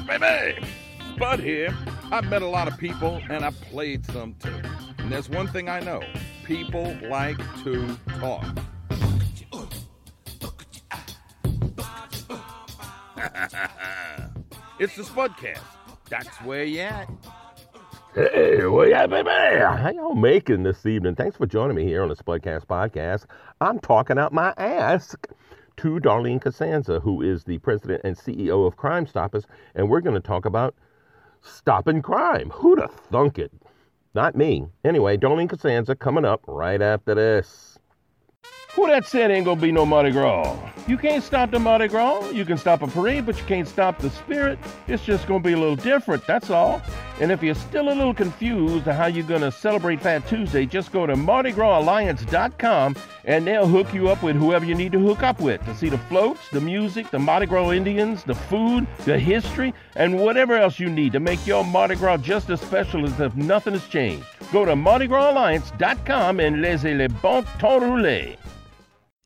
baby! Bud here. I've met a lot of people and I've played some too. And there's one thing I know people like to talk. it's the Spudcast. That's where you at. Hey, well, yeah, baby. How y'all making this evening? Thanks for joining me here on the Spudcast podcast. I'm talking out my ass to Darlene Cusanza, who is the president and CEO of Crime Stoppers, and we're going to talk about stopping crime. Who'd have thunk it? Not me. Anyway, Darlene Cusanza coming up right after this. Who that said ain't gonna be no Mardi Gras? You can't stop the Mardi Gras. You can stop a parade, but you can't stop the spirit. It's just gonna be a little different, that's all. And if you're still a little confused on how you're gonna celebrate Fat Tuesday, just go to MardiGrasAlliance.com and they'll hook you up with whoever you need to hook up with to see the floats, the music, the Mardi Gras Indians, the food, the history, and whatever else you need to make your Mardi Gras just as special as if nothing has changed. Go to MardiGrasAlliance.com and laissez le bon temps rouler.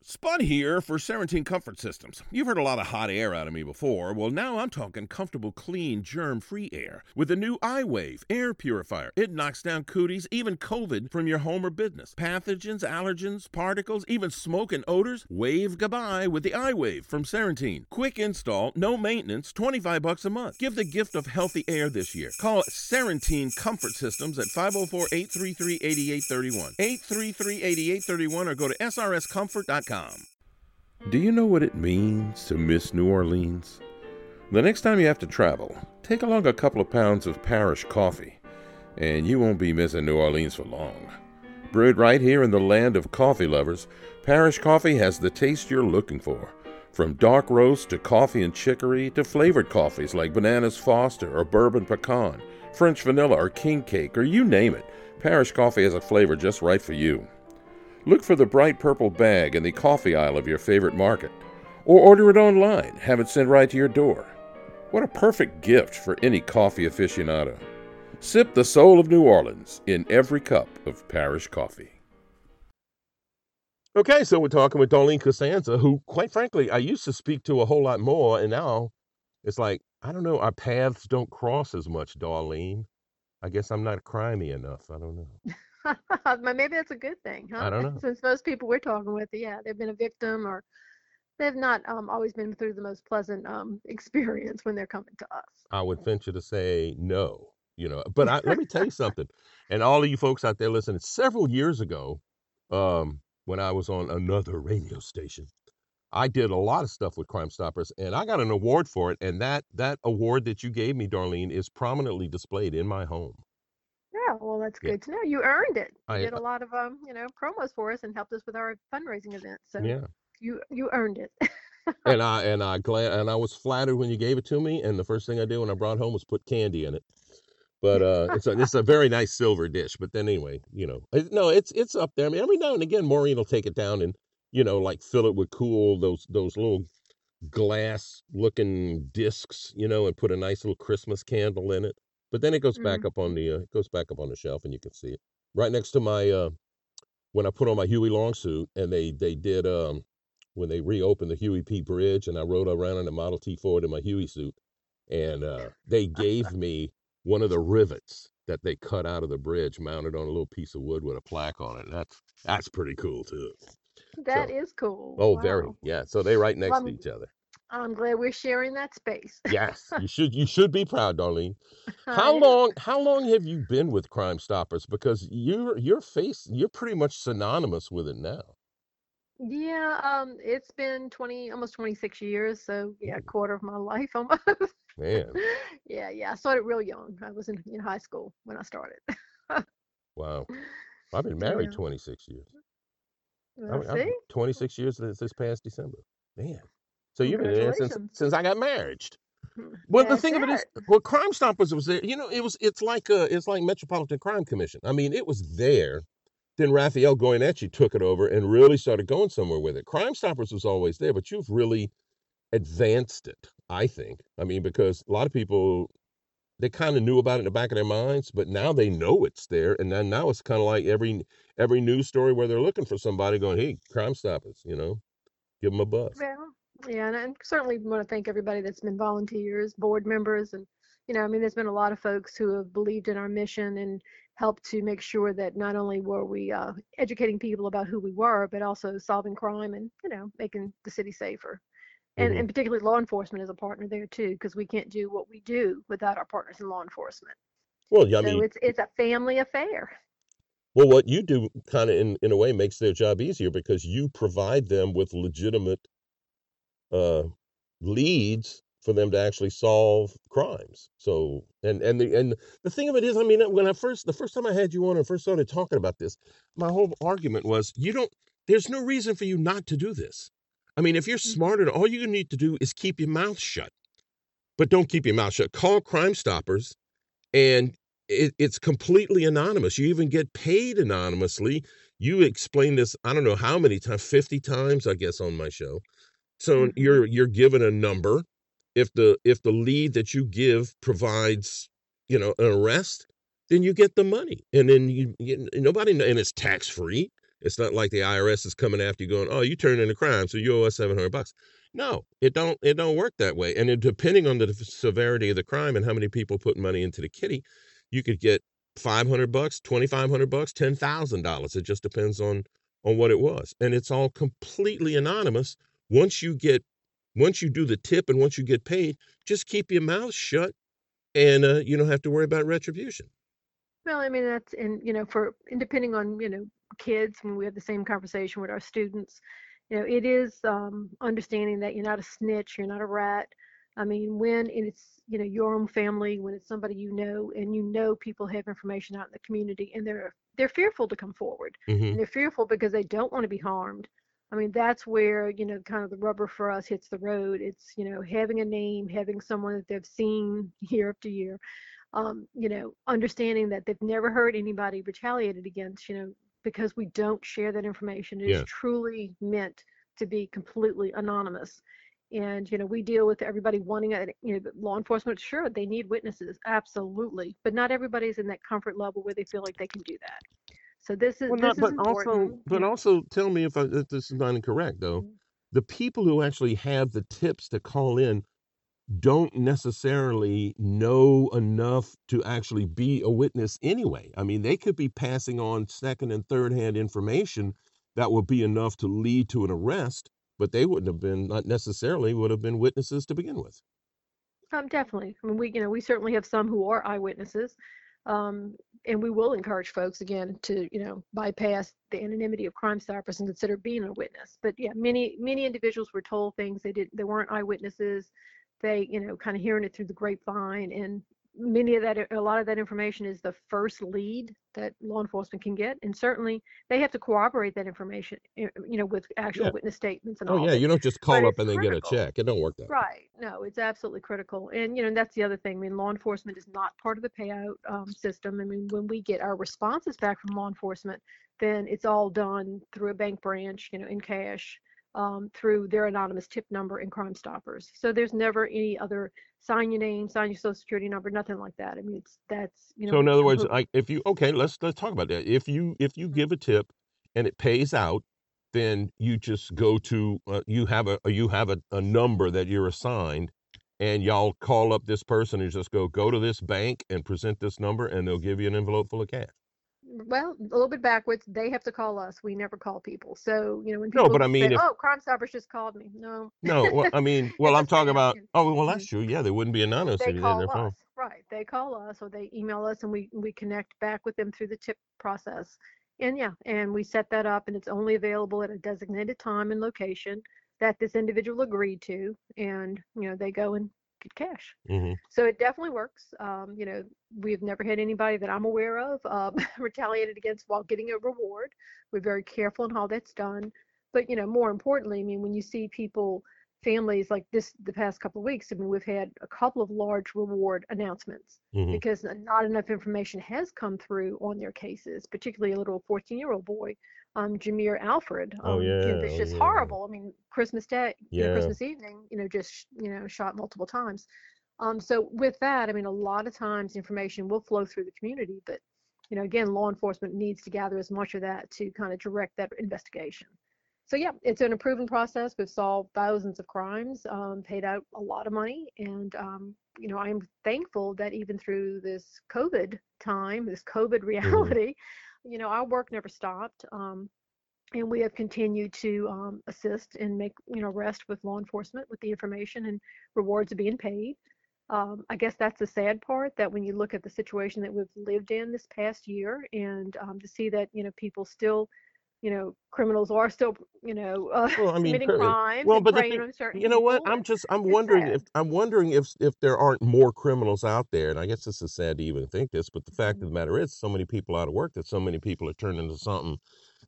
Spud here for Serentine Comfort Systems. You've heard a lot of hot air out of me before. Well, now I'm talking comfortable, clean, germ free air with the new iWave air purifier. It knocks down cooties, even COVID, from your home or business. Pathogens, allergens, particles, even smoke and odors. Wave goodbye with the iWave from Serentine. Quick install, no maintenance, 25 bucks a month. Give the gift of healthy air this year. Call Serentine Comfort Systems at 504 833 8831. 833 8831 or go to srscomfort.com. Do you know what it means to miss New Orleans? The next time you have to travel, take along a couple of pounds of parish coffee, and you won't be missing New Orleans for long. Brewed right here in the land of coffee lovers, Parish Coffee has the taste you're looking for. From dark roast to coffee and chicory to flavored coffees like Bananas Foster or Bourbon Pecan, French Vanilla or King Cake, or you name it, Parish Coffee has a flavor just right for you. Look for the bright purple bag in the coffee aisle of your favorite market, or order it online, have it sent right to your door. What a perfect gift for any coffee aficionado. Sip the soul of New Orleans in every cup of parish coffee. Okay, so we're talking with Darlene Cusanza, who, quite frankly, I used to speak to a whole lot more, and now it's like, I don't know, our paths don't cross as much, Darlene. I guess I'm not crimey enough. I don't know. Maybe that's a good thing, huh? I don't know. Since most people we're talking with, yeah, they've been a victim or they've not um, always been through the most pleasant um, experience when they're coming to us. I would venture to say no, you know. But I, let me tell you something, and all of you folks out there listening, several years ago, um, when I was on another radio station, I did a lot of stuff with Crime Stoppers, and I got an award for it. And that that award that you gave me, Darlene, is prominently displayed in my home. Well, that's Yeah. good to know. You earned it. You I- did a lot of um, you know, promos for us and helped us with our fundraising events. So Yeah. you you earned it. and I and I glad and I was flattered when you gave it to me. And the first thing I did when I brought home was put candy in it. But uh, it's a it's a very nice silver dish. But then anyway, you know, no, it's it's up there. I mean, every now and again, Maureen will take it down and you know, like fill it with cool those those little glass looking discs, you know, and put a nice little Christmas candle in it. But then it goes back up on the uh, it goes back up on the shelf, and you can see it right next to my uh, when I put on my Huey Long suit, and they they did um when they reopened the Huey P Bridge, and I rode around in a Model T Ford in my Huey suit, and uh, they gave me one of the rivets that they cut out of the bridge, mounted on a little piece of wood with a plaque on it. That's that's pretty cool too. That So- is cool. Oh, very yeah. So they right next Well, to each other. I'm glad we're sharing that space. Yes, you should you should be proud, Darlene. How long how long have you been with Crime Stoppers? Because your your face you're pretty much synonymous with it now. Yeah, um, it's been 20, almost 26 years, so yeah, a quarter of my life almost. Man, Yeah, yeah. I started real young. I was in, in high school when I started. wow. I've been married Yeah. 26 years. Well, I- see? 26 years this, this past December. Man. So you've been there since since I got married. Well, the That's thing of it is, well, Crime Stoppers was there. You know, it was it's like uh it's like Metropolitan Crime Commission. I mean, it was there. Then Rafael Goyeneche took it over and really started going somewhere with it. Crime Stoppers was always there, but you've really advanced it, I think. I mean, because a lot of people they kind of knew about it in the back of their minds, but now they know it's there, and then now it's kind of like every every news story where they're looking for somebody going, "Hey, Crime Stoppers," you know, give them a buzz. Well, Yeah, and I certainly want to thank everybody that's been volunteers, board members, and you know, I mean, there's been a lot of folks who have believed in our mission and helped to make sure that not only were we uh, educating people about who we were, but also solving crime and you know, making the city safer. And, hmm and particularly law enforcement is a partner there too, because we can't do what we do without our partners in law enforcement. Well, yeah, I So mean, it's it's a family affair. well, what you do kind of in in a way makes their job easier because you provide them with legitimate uh, leads for them to actually solve crimes. So, and and the and the thing of it is, I mean, when I first the first time I had you on and first started talking about this, my whole argument was, you don't. There's no reason for you not to do this. I mean, if you're Mhm. smart, and all you need to do is keep your mouth shut. But don't keep your mouth shut. Call Crime Stoppers, and it, it's completely anonymous. You even get paid anonymously. You explain this, I don't know how many times, 50 times, I guess, on my show. So hmm you're you're given a number. If the if the lead that you give provides, you know, an arrest, then you get the money, and then you, you nobody and it's tax free. It's not like the IRS is coming after you, going, "Oh, you turned in a crime, so you owe us seven hundred bucks." No, it don't it don't work that way. And it, depending on the severity of the crime and how many people put money into the kitty, you could get five hundred bucks, twenty five hundred bucks, ten thousand dollars. It just depends on on what it was, and it's all completely anonymous once you get once you do the tip and once you get paid just keep your mouth shut and uh, you don't have to worry about retribution Well, I mean, that's, and, you know, for, and depending on, you know, kids, when we have the same conversation with our students, you know, it is um, understanding that you're not a snitch, you're not a rat. I mean, when it's, you know, your own family, when it's somebody you know, and you know people have information out in the community and they're, they're fearful to come forward hmm and they're fearful because they don't want to be harmed. I mean, that's where, you know, kind of the rubber for us hits the road. It's, you know, having a name, having someone that they've seen year after year um, you know, understanding that they've never heard anybody retaliated against, you know, because we don't share that information. It is yeah truly meant to be completely anonymous. And, you know, we deal with everybody wanting it, you know, law enforcement, sure, they need witnesses, absolutely. But not everybody's in that comfort level where they feel like they can do that. So this is well this not is but also important. but Yeah. also tell me if, I, if this is not incorrect though Mhm. the people who actually have the tips to call in don't necessarily know enough to actually be a witness anyway i mean they could be passing on second and third hand information that would be enough to lead to an arrest but they wouldn't have been not necessarily would have been witnesses to begin with Um, definitely. I mean, we, you know, we certainly have some who are eyewitnesses, um, and we will encourage folks again to, you know, bypass the anonymity of Crime Stoppers and consider being a witness. But yeah, many many individuals were told things they didn't they weren't eyewitnesses. They, you know, kind of hearing it through the grapevine, and many of that, a lot of that information is the first lead that law enforcement can get, and certainly they have to corroborate that information, you know, with actual yeah witness statements and oh all. yeah you don't just but call up and then get a check it don't work that way Right. No, it's absolutely critical. And, you know, that's the other thing. I mean, law enforcement is not part of the payout um, system. I mean, when we get our responses back from law enforcement, then it's all done through a bank branch, you know, in cash, um, through their anonymous tip number and Crime Stoppers. So there's never any other sign your name, sign your social security number, nothing like that. I mean, it's that's, you know. So in other words, like if you okay, let's let's talk about that. If you if you give a tip and it pays out, then you just go to uh, you have a you have a, a number that you're assigned, and y'all call up this person and just go go to this bank and present this number, and they'll give you an envelope full of cash. Well, a little bit backwards. They have to call us. We never call people. So, you know, when No, but people I say, mean if "Oh, Crime Stoppers just called me," no, no, well, I mean, well, I'm talking about. Oh, well, mm-hmm. that's true. Yeah, they wouldn't be anonymous they if you didn't call their phone. us right they call us or they email us and we we connect back with them through the tip process and yeah and we set that up and it's only available at a designated time and location that this individual agreed to and you know they go and cash. Hmm so it definitely works um, you know we've never had anybody that i'm aware of um, retaliated against while getting a reward. We're very careful in how that's done. But you know more importantly i mean when you see people families like this the past couple of weeks i mean we've had a couple of large reward announcements hmm because not enough information has come through on their cases particularly a little 14 year old boy um, Jameer Alfred, Oh um, you know, yeah, that's oh just yeah, horrible. I mean, Christmas Day, you know. Christmas evening, you know, just, you know, shot multiple times. Um, so with that, I mean, a lot of times information will flow through the community, but, you know, again, law enforcement needs to gather as much of that to kind of direct that investigation. so yeah, it's an improving process. We've solved thousands of crimes, um, paid out a lot of money, and um, you know I'm thankful that even through this COVID time, this COVID Mhm. reality, you know our work never stopped, um, and we have continued to um, assist and make you know rest with law enforcement with the information and rewards being paid. Um, I guess that's the sad part that when you look at the situation that we've lived in this past year, and um, to see that you know people still you know, criminals are still, you know, uh, Well, I mean, committing cri- crimes well, and but the preying thing, on certain you know what? people. I'm just I'm It's wondering if. I'm wondering if if there aren't more criminals out there, and I guess this is sad to even think this, but the fact of Mhm. the matter is, so many people out of work that so many people are turned into something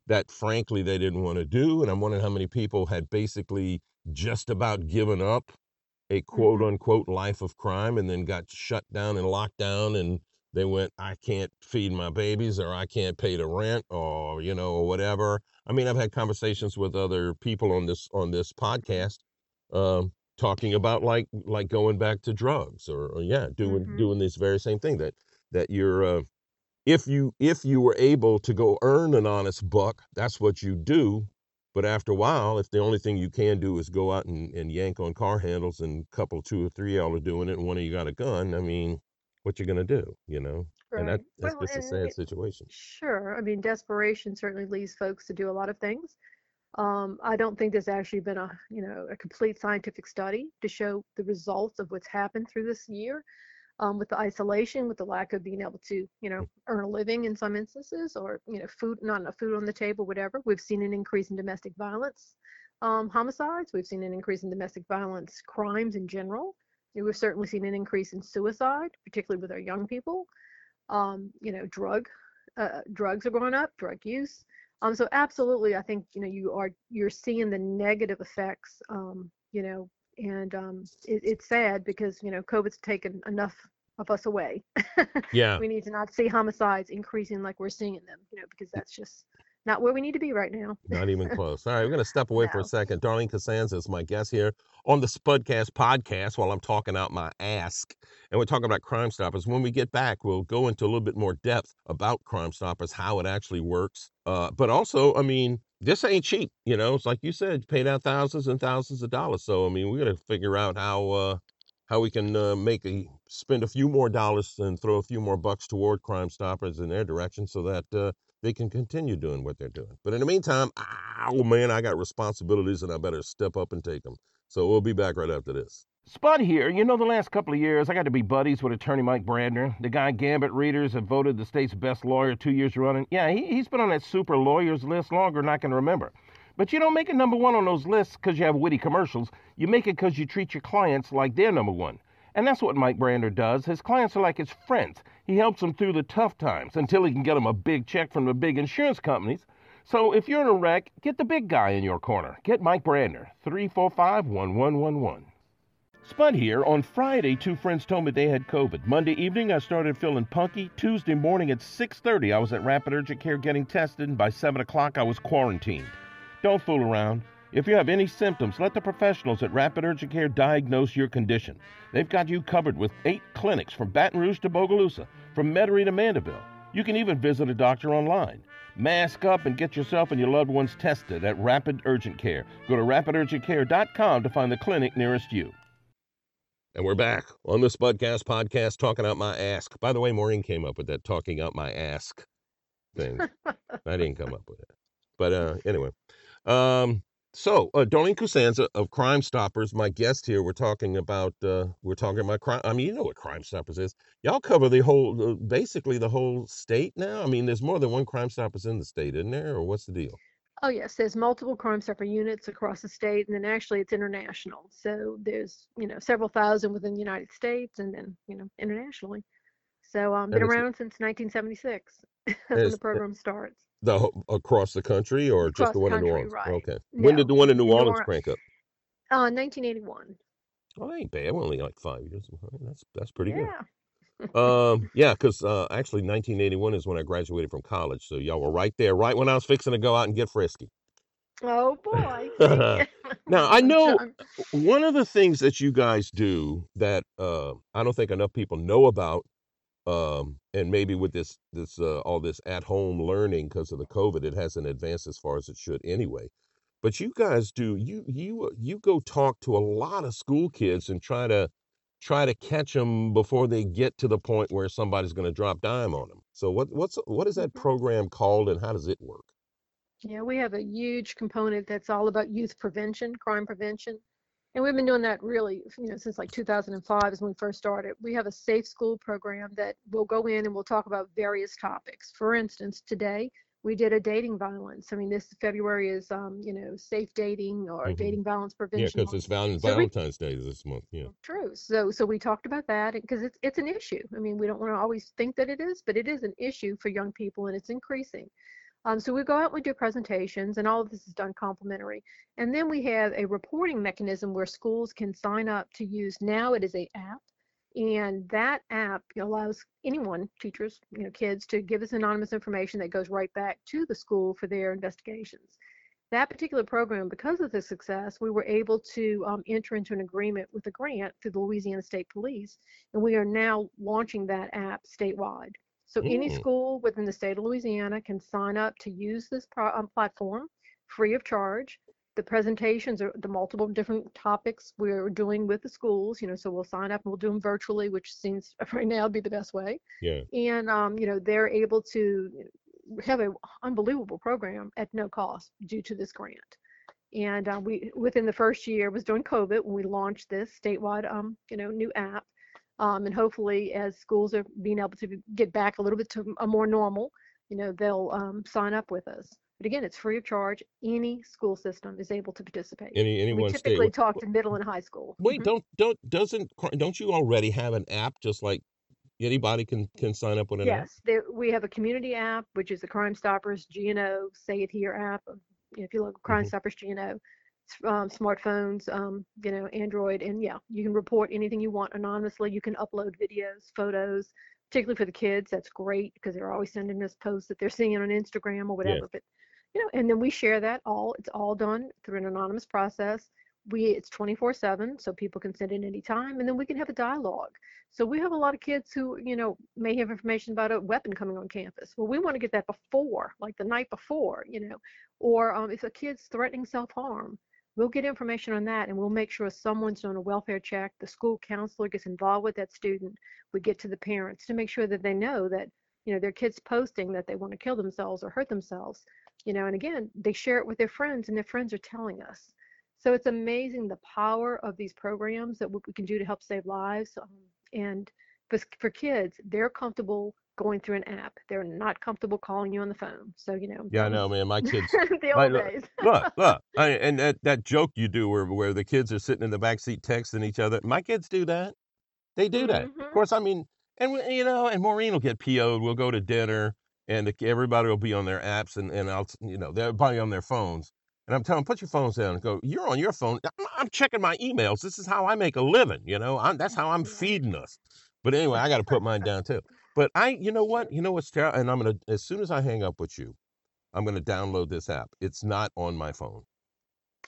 that frankly they didn't want to do, and I'm wondering how many people had basically just about given up a quote Mhm. unquote life of crime and then got shut down and locked down and they went i can't feed my babies or i can't pay the rent or you know or whatever i mean i've had conversations with other people on this on this podcast um talking about like like going back to drugs or, or yeah doing Mhm. doing this very same thing that that you're uh, if you if you were able to go earn an honest buck that's what you do but after a while if the only thing you can do is go out and, and yank on car handles and a couple two or three y'all are doing it and one of you got a gun i mean what you're gonna do you know and that that's Well, just a sad it, situation sure. I mean, desperation certainly leads folks to do a lot of things. Um, I don't think there's actually been a, you know, a complete scientific study to show the results of what's happened through this year. um, with the isolation, with the lack of being able to, you know, earn a living in some instances, or you know, food, not enough food on the table, whatever. We've seen an increase in domestic violence, um, homicides. We've seen an increase in domestic violence crimes in general. We've certainly seen an increase in suicide, particularly with our young people. Um, you know, drug, uh, drugs are going up, drug use. Um, so absolutely, I think you know you are you're seeing the negative effects. Um, you know, and um, it, it's sad because you know COVID's taken enough of us away. yeah we need to not see homicides increasing like we're seeing them, you know, because that's just not where we need to be right now. Not even close. All right, we're going to step away for a second. Darlene Cusanza is my guest here on the Spudcast podcast while I'm talking out my ask. And we're talking about Crime Stoppers. When we get back, we'll go into a little bit more depth about Crime Stoppers, how it actually works. Uh, but also, I mean, this ain't cheap. You know, it's like you said, paid out thousands and thousands of dollars. So, I mean, we got to figure out how. Uh, how we can uh, make a spend a few more dollars and throw a few more bucks toward Crime Stoppers in their direction, so that uh, they can continue doing what they're doing. But in the meantime, oh man, I got responsibilities and I better step up and take them. So we'll be back right after this. Spud here. You know, the last couple of years, I got to be buddies with attorney Mike Brandner, the guy Gambit readers have voted the state's best lawyer two years running. Yeah, he, he's been on that super lawyers list longer than I can remember. But you don't make it number one on those lists because you have witty commercials. You make it because you treat your clients like they're number one. And that's what Mike Brandner does. His clients are like his friends. He helps them through the tough times until he can get them a big check from the big insurance companies. So if you're in a wreck, get the big guy in your corner. Get Mike Brandner, 345 1111. Spud here. On Friday, two friends told me they had COVID. Monday evening, I started feeling punky. Tuesday morning at 6:30, I was at Rapid Urgent Care getting tested, and by 7 o'clock, I was quarantined. Don't fool around. If you have any symptoms, let the professionals at Rapid Urgent Care diagnose your condition. They've got you covered with eight clinics from Baton Rouge to Bogalusa, from Metairie to Mandeville. You can even visit a doctor online. Mask up and get yourself and your loved ones tested at Rapid Urgent Care. Go to rapidurgentcare.com to find the clinic nearest you. And we're back on the Spudcast podcast talking out my ask. By the way, Maureen came up with that talking out my ask thing. I didn't come up with it. But uh, anyway, um, so uh, Darlene Cusanza of Crime Stoppers, my guest here. We're talking about uh, we're talking about crime. I mean, you know what Crime Stoppers is. Y'all cover the whole, uh, basically the whole state now. I mean, there's more than one Crime Stoppers in the state, isn't there? Or what's the deal? Oh yes, there's multiple Crime Stopper units across the state, and then actually it's international. So there's you know several thousand within the United States, and then you know internationally. So um, been around since 1976. That's when the program starts. The across the country or just the one in New country, Orleans? right. Okay. When did No, the one in New in Orleans Or- crank up? Uh, 1981. Oh, that ain't bad. We're only like five years. That's that's pretty good. yeah. Um, yeah, because uh, actually 1981 is when I graduated from college. So y'all were right there, right when I was fixing to go out and get frisky. Oh boy. see? Now, I know- One of the things that you guys do that uh, I don't think enough people know about, um, and maybe with this this uh, all this at home learning because of the COVID, it hasn't advanced as far as it should anyway. but you guys do you you you go talk to a lot of school kids and try to try to catch them before they get to the point where somebody's going to drop dime on them. So what what's what is that Mhm. program called and how does it work? Yeah, we have a huge component that's all about youth prevention, crime prevention. And we've been doing that really, you know, since like 2005 is when we first started. We have a safe school program that will go in and we'll talk about various topics. For instance, today we did a dating violence. I mean, this February is, um, you know, safe dating or hmm dating violence prevention. Yeah, because it's So Valentine's Day this month. Yeah. True. So so we talked about that because it's it's an issue. I mean, we don't want to always think that it is, but it is an issue for young people and it's increasing. Um, so we go out and we do presentations, and all of this is done complimentary. And then we have a reporting mechanism where schools can sign up to use. Now it is a app, and that app allows anyone, teachers, you know, kids, to give us anonymous information that goes right back to the school for their investigations. That particular program, because of the success, we were able to um, enter into an agreement with a grant through the Louisiana State Police, and we are now launching that app statewide. So any Mm. school within the state of Louisiana can sign up to use this pro- um, platform free of charge. The presentations are the multiple different topics we're doing with the schools, you know, so we'll sign up and we'll do them virtually, which seems right now to be the best way. Yeah. And, um, you know, they're able to have an unbelievable program at no cost due to this grant. And uh, we, within the first year, was during COVID when we launched this statewide, um, you know, new app. Um, and hopefully, as schools are being able to get back a little bit to a more normal, you know, they'll um, sign up with us. But again, it's free of charge. Any school system is able to participate. Any And we anyone state typically talk to middle and high school. wait, Mhm. don't don't doesn't don't you already have an app just like anybody can can sign up with an app? Yes, we have a community app, which is the Crime Stoppers GNO Say It Here app. you know, If you look Crime hmm Stoppers GNO, um, smartphones, um, you know, Android, and yeah, you can report anything you want anonymously. You can upload videos, photos, particularly for the kids. That's great because they're always sending us posts that they're seeing on Instagram or Yeah. whatever. But you know, and then we share that all. It's all done through an anonymous process. We it's 24/7, so people can send in any time, and then we can have a dialogue. So we have a lot of kids who, you know, may have information about a weapon coming on campus. Well, we want to get that before, like the night before, you know, or um, if a kid's threatening self-harm, we'll get information on that, and we'll make sure someone's doing a welfare check. The school counselor gets involved with that student. We get to the parents to make sure that they know that, you know, their kids posting that they want to kill themselves or hurt themselves, you know, and again, they share it with their friends, and their friends are telling us. So it's amazing the power of these programs that we can do to help save lives. Um, and for, for kids, they're comfortable going through an app. They're not comfortable calling you on the phone. So, you know, Yeah, I know, man. My kids, the old look, days. look, look, I, and that that joke you do where where the kids are sitting in the back seat texting each other. My kids do that. They do that. Of hmm course, I mean, and you know, and Maureen will get PO'd. We'll go to dinner, and the, everybody will be on their apps, and and I'll, you know, they'll probably on their phones. And I'm telling them, put your phones down and go. You're on your phone. I'm, I'm checking my emails. This is how I make a living. You know, I'm, that's how I'm feeding us. But anyway, I got to put mine down too. But I, you know what? You know what's terrible? And I'm gonna, as soon as I hang up with you, I'm gonna download this app. It's not on my phone.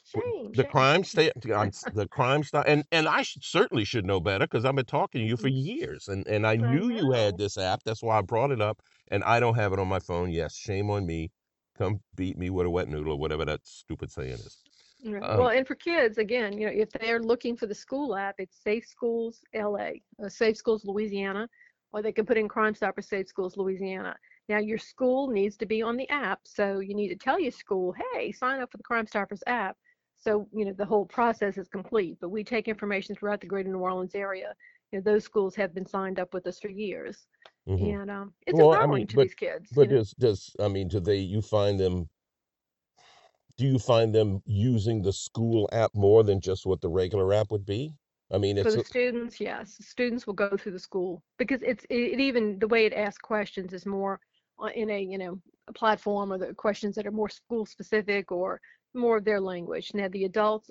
Shame, The shame. crime state, the crime stop, and and I should, certainly should know better because I've been talking to you for years, and and I I knew you had this app. That's why I brought it up, and I don't have it on my phone. Yes, shame on me. Come beat me with a wet noodle or whatever that stupid saying is. Right. Um, Well, and for kids, again, you know, if they're looking for the school app, it's Safe Schools LA, uh, Safe Schools Louisiana, or they can put in Crime Stopper Safe Schools Louisiana. Now, your school needs to be on the app, so you need to tell your school, hey, sign up for the Crime Stoppers app. So, you know, the whole process is complete. But we take information throughout the greater New Orleans area. You know, those schools have been signed up with us for years, mhm. and um, it's Well, I empowering mean, to but these kids. But does does I mean, do they? You find them? Do you find them using the school app more than just what the regular app would be? I mean, For the students, yes, students will go through the school because it's it, it even the way it asks questions is more in a you know a platform or the questions that are more school specific or more of their language. Now the adults,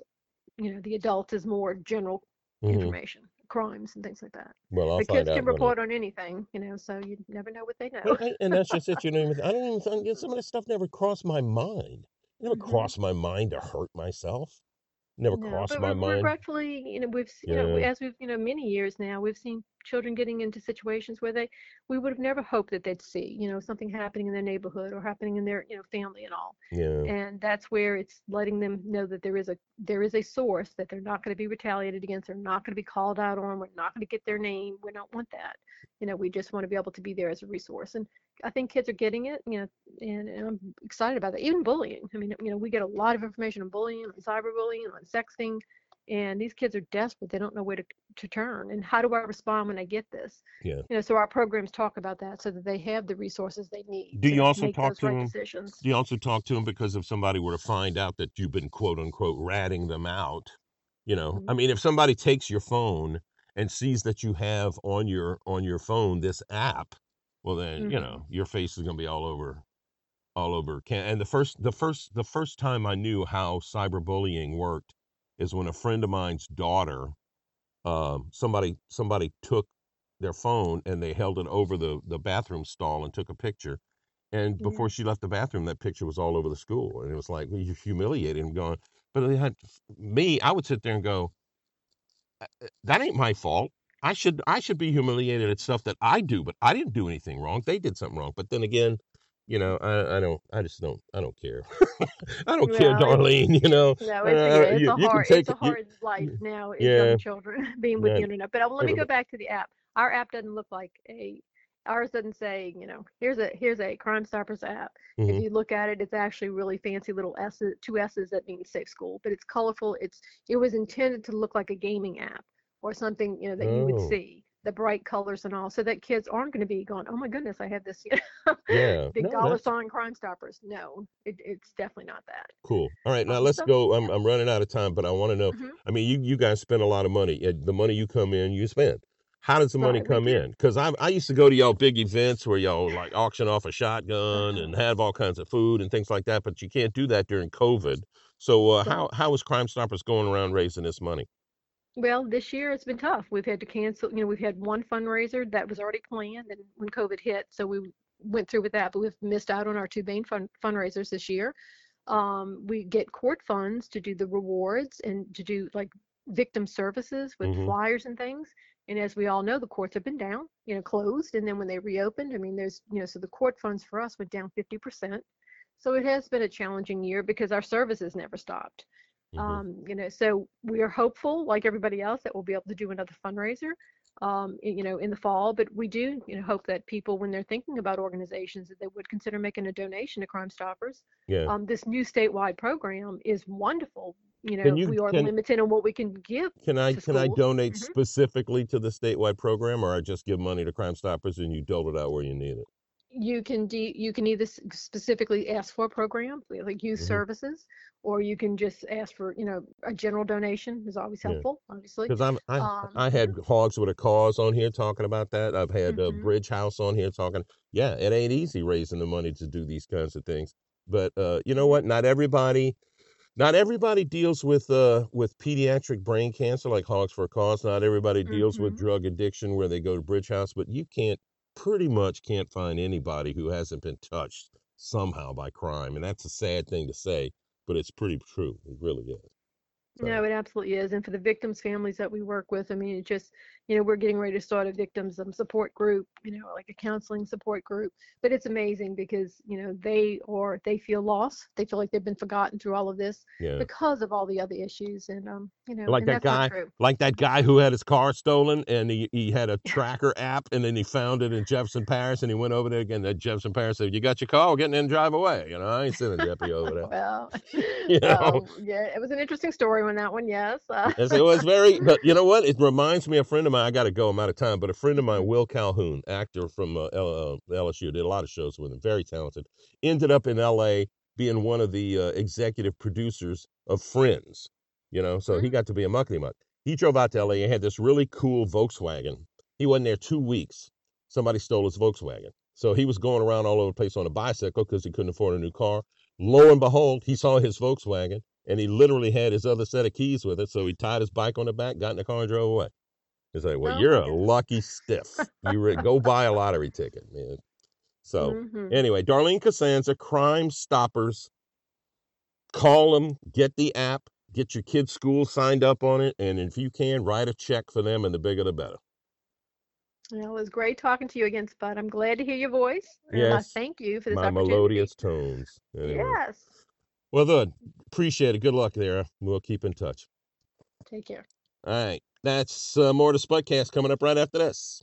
you know, the adult is more general mhm. information, crimes and things like that. Well, I'll find kids can report on anything, you know, so you never know what they know. And, and, that's just it. You know, I don't even think some of this stuff never crossed my mind. It never hmm crossed my mind to hurt myself. Never No, crossed my mind. regretfully, you know, we've, you know, as we've, you know, many years now, we've seen children getting into situations where they, we would have never hoped that they'd see, you know, something happening in their neighborhood or happening in their, you know, family and all. Yeah. And that's where it's letting them know that there is a, there is a source that they're not going to be retaliated against. They're not going to be called out on. We're not going to get their name. We don't want that. You know, we just want to be able to be there as a resource. And I think kids are getting it, you know, and, and I'm excited about that. Even bullying. I mean, you know, we get a lot of information on bullying, on cyberbullying, on sexting, and these kids are desperate. They don't know where to, to turn. And how do I respond when I get this? Yeah. You know, so our programs talk about that so that they have the resources they need. Do to you also talk to right them? decisions. Do you also talk to them because if somebody were to find out that you've been quote unquote ratting them out, you know, I Mhm. mean, if somebody takes your phone and sees that you have on your on your phone this app, well then, you Mhm. know, your face is gonna be all over all over. And the first the first the first time I knew how cyberbullying worked is when a friend of mine's daughter, um, somebody somebody took their phone and they held it over the the bathroom stall and took a picture. And Yeah. before she left the bathroom, that picture was all over the school, and it was like well, you humiliated him. Going, but they had me. I would sit there and go, "Uh, uh, that ain't my fault. I should I should be humiliated at stuff that I do, but I didn't do anything wrong. They did something wrong. But then again, you know, I I don't I just don't I don't care. I don't care, Well, it's Darlene. You know, no, uh, it's yeah, it's you, a you can hard take it's a it. You, hard life now as yeah, young children being with yeah. the internet. But uh, let me go back to the app. Our app doesn't look like a ours doesn't say, you know, here's a here's a Crime Stoppers app. If hmm you look at it, it's actually really fancy little S's, two S's that mean Safe School, but it's colorful. It's it was intended to look like a gaming app or something, you know, that you would Oh, see the bright colors and all, so that kids aren't going to be going, oh my goodness, I have this, you know, yeah. big No, dollar that's sign Crime Stoppers. No, it, it's definitely not that. cool. All right, now Um, let's so go. I'm. I'm running out of time, but I want to know. hmm I mean, you you guys spend a lot of money. The money you come in, you spend. How does the money Right, come in? Because I I used to go to y'all big events where y'all like auction off a shotgun Uh-huh. and have all kinds of food and things like that, but you can't do that during COVID. So uh, how how is Crime Stoppers going around raising this money? Well, this year it's been tough. We've had to cancel, you know, we've had one fundraiser that was already planned and when COVID hit, so we went through with that, but we've missed out on our two main fun fundraisers this year. Um, we get court funds to do the rewards and to do like victim services with hmm flyers and things. And as we all know, the courts have been down, you know, closed. And then when they reopened, I mean, there's, you know, so the court funds for us went down 50%. So it has been a challenging year because our services never stopped. Hmm Um, you know, so we are hopeful, like everybody else, that we'll be able to do another fundraiser, um, you know, in the fall. But we do, you know, hope that people, when they're thinking about organizations, that they would consider making a donation to Crime Stoppers. Yeah. Um, this new statewide program is wonderful. You know, you we are can limited on what we can give can I can I donate hmm specifically to the statewide program, or I just give money to Crime Stoppers and you dole it out where you need it? You can de- you can either specifically ask for a program like youth hmm services or you can just ask for you know a general donation is always Yeah. helpful obviously Because I'm I um I had Hogs with a Cause on here talking about that. I've had uh, mhm, Bridge House on here talking. Yeah, it ain't easy raising the money to do these kinds of things. But uh, you know what? Not everybody not everybody deals with uh with pediatric brain cancer like Hogs for a Cause. Not everybody deals with mhm. drug addiction where they go to Bridge House. But you can't pretty much can't find anybody who hasn't been touched somehow by crime, and that's a sad thing to say, but it's pretty true. It really is. So No, it absolutely is. And for the victims' families that we work with, I mean, it just, you know, we're getting ready to start a victims um, support group, you know, like a counseling support group. But it's amazing because, you know, they or they feel lost. They feel like they've been forgotten through all of this yeah. because of all the other issues. And, um, you know, like that guy like that guy who had his car stolen and he, he had a tracker app and then he found it in Jefferson Parish and he went over there again that Jefferson Parish said you got your car we're getting in and drive away you know I ain't sending Jeppy over there Well, you know um, yeah, it was an interesting story on that one. Yes. Uh, so it was very but you know what it reminds me of a friend of mine I got to go I'm out of time but a friend of mine mhm, Will Calhoun actor from uh, L, uh, LSU did a lot of shows with him very talented ended up in LA being one of the uh, executive producers of Friends you know so he mm, got to be a muckety muck he drove out to LA and had this really cool Volkswagen. He wasn't there two weeks somebody stole his Volkswagen. So he was going around all over the place on a bicycle because he couldn't afford a new car. Lo and behold he saw his Volkswagen and he literally had his other set of keys with it so he tied his bike on the back got in the car and drove away it's like well Oh you're a goodness. lucky stiff you re- go buy a lottery ticket man so hmm anyway darlene Cusanza crime stoppers call them get the app get your kids' school signed up on it, and if you can, write a check for them, and the bigger the better. Well, it was great talking to you again, Spud. I'm glad to hear your voice. And I Yes, thank you for this my opportunity. melodious tones. Anyway. Yes. Well, good. Appreciate it. Good luck there. We'll keep in touch. Take care. All right. That's uh, more to Spudcast coming up right after this.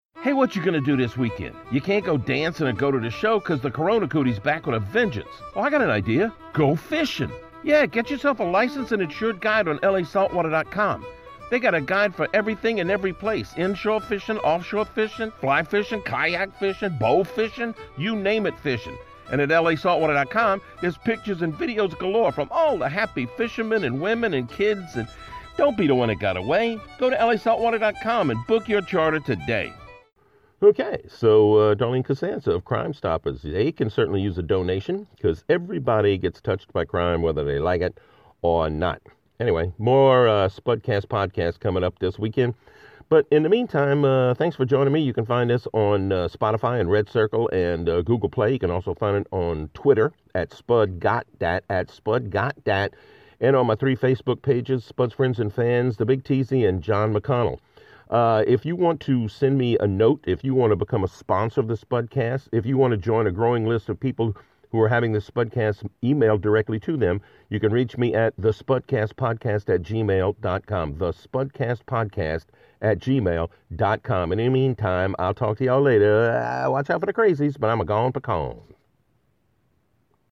Hey, what you gonna do this weekend? You can't go dancing or go to the show because the Corona Cootie's back with a vengeance. Oh, I got an idea. Go fishing. Yeah, get yourself a licensed and insured guide on lasaltwater.com. They got a guide for everything and every place inshore fishing, offshore fishing, fly fishing, kayak fishing, bow fishing, you name it fishing. And at lasaltwater.com, there's pictures and videos galore from all the happy fishermen and women and kids. And don't be the one that got away. Go to lasaltwater.com and book your charter today. Okay, so uh, Darlene Cusanza of Crime Stoppers, they can certainly use a donation because everybody gets touched by crime, whether they like it or not. Anyway, more uh, Spudcast podcast coming up this weekend. But in the meantime, uh, thanks for joining me. You can find us on uh, Spotify and Red Circle and uh, Google Play. You can also find it on Twitter at SpudGotDat, at SpudGotDat, and on my three Facebook pages, Spud's Friends and Fans, The Big Teasy, and John McConnell. Uh, if you want to send me a note, if you want to become a sponsor of the Spudcast, if you want to join a growing list of people who are having the Spudcast emailed directly to them, you can reach me at the Spudcastpodcast at gmail.com. The Spudcastpodcast at gmail.com. And in the meantime, I'll talk to y'all later. Uh, watch out for the crazies, but I'm a gone pecan.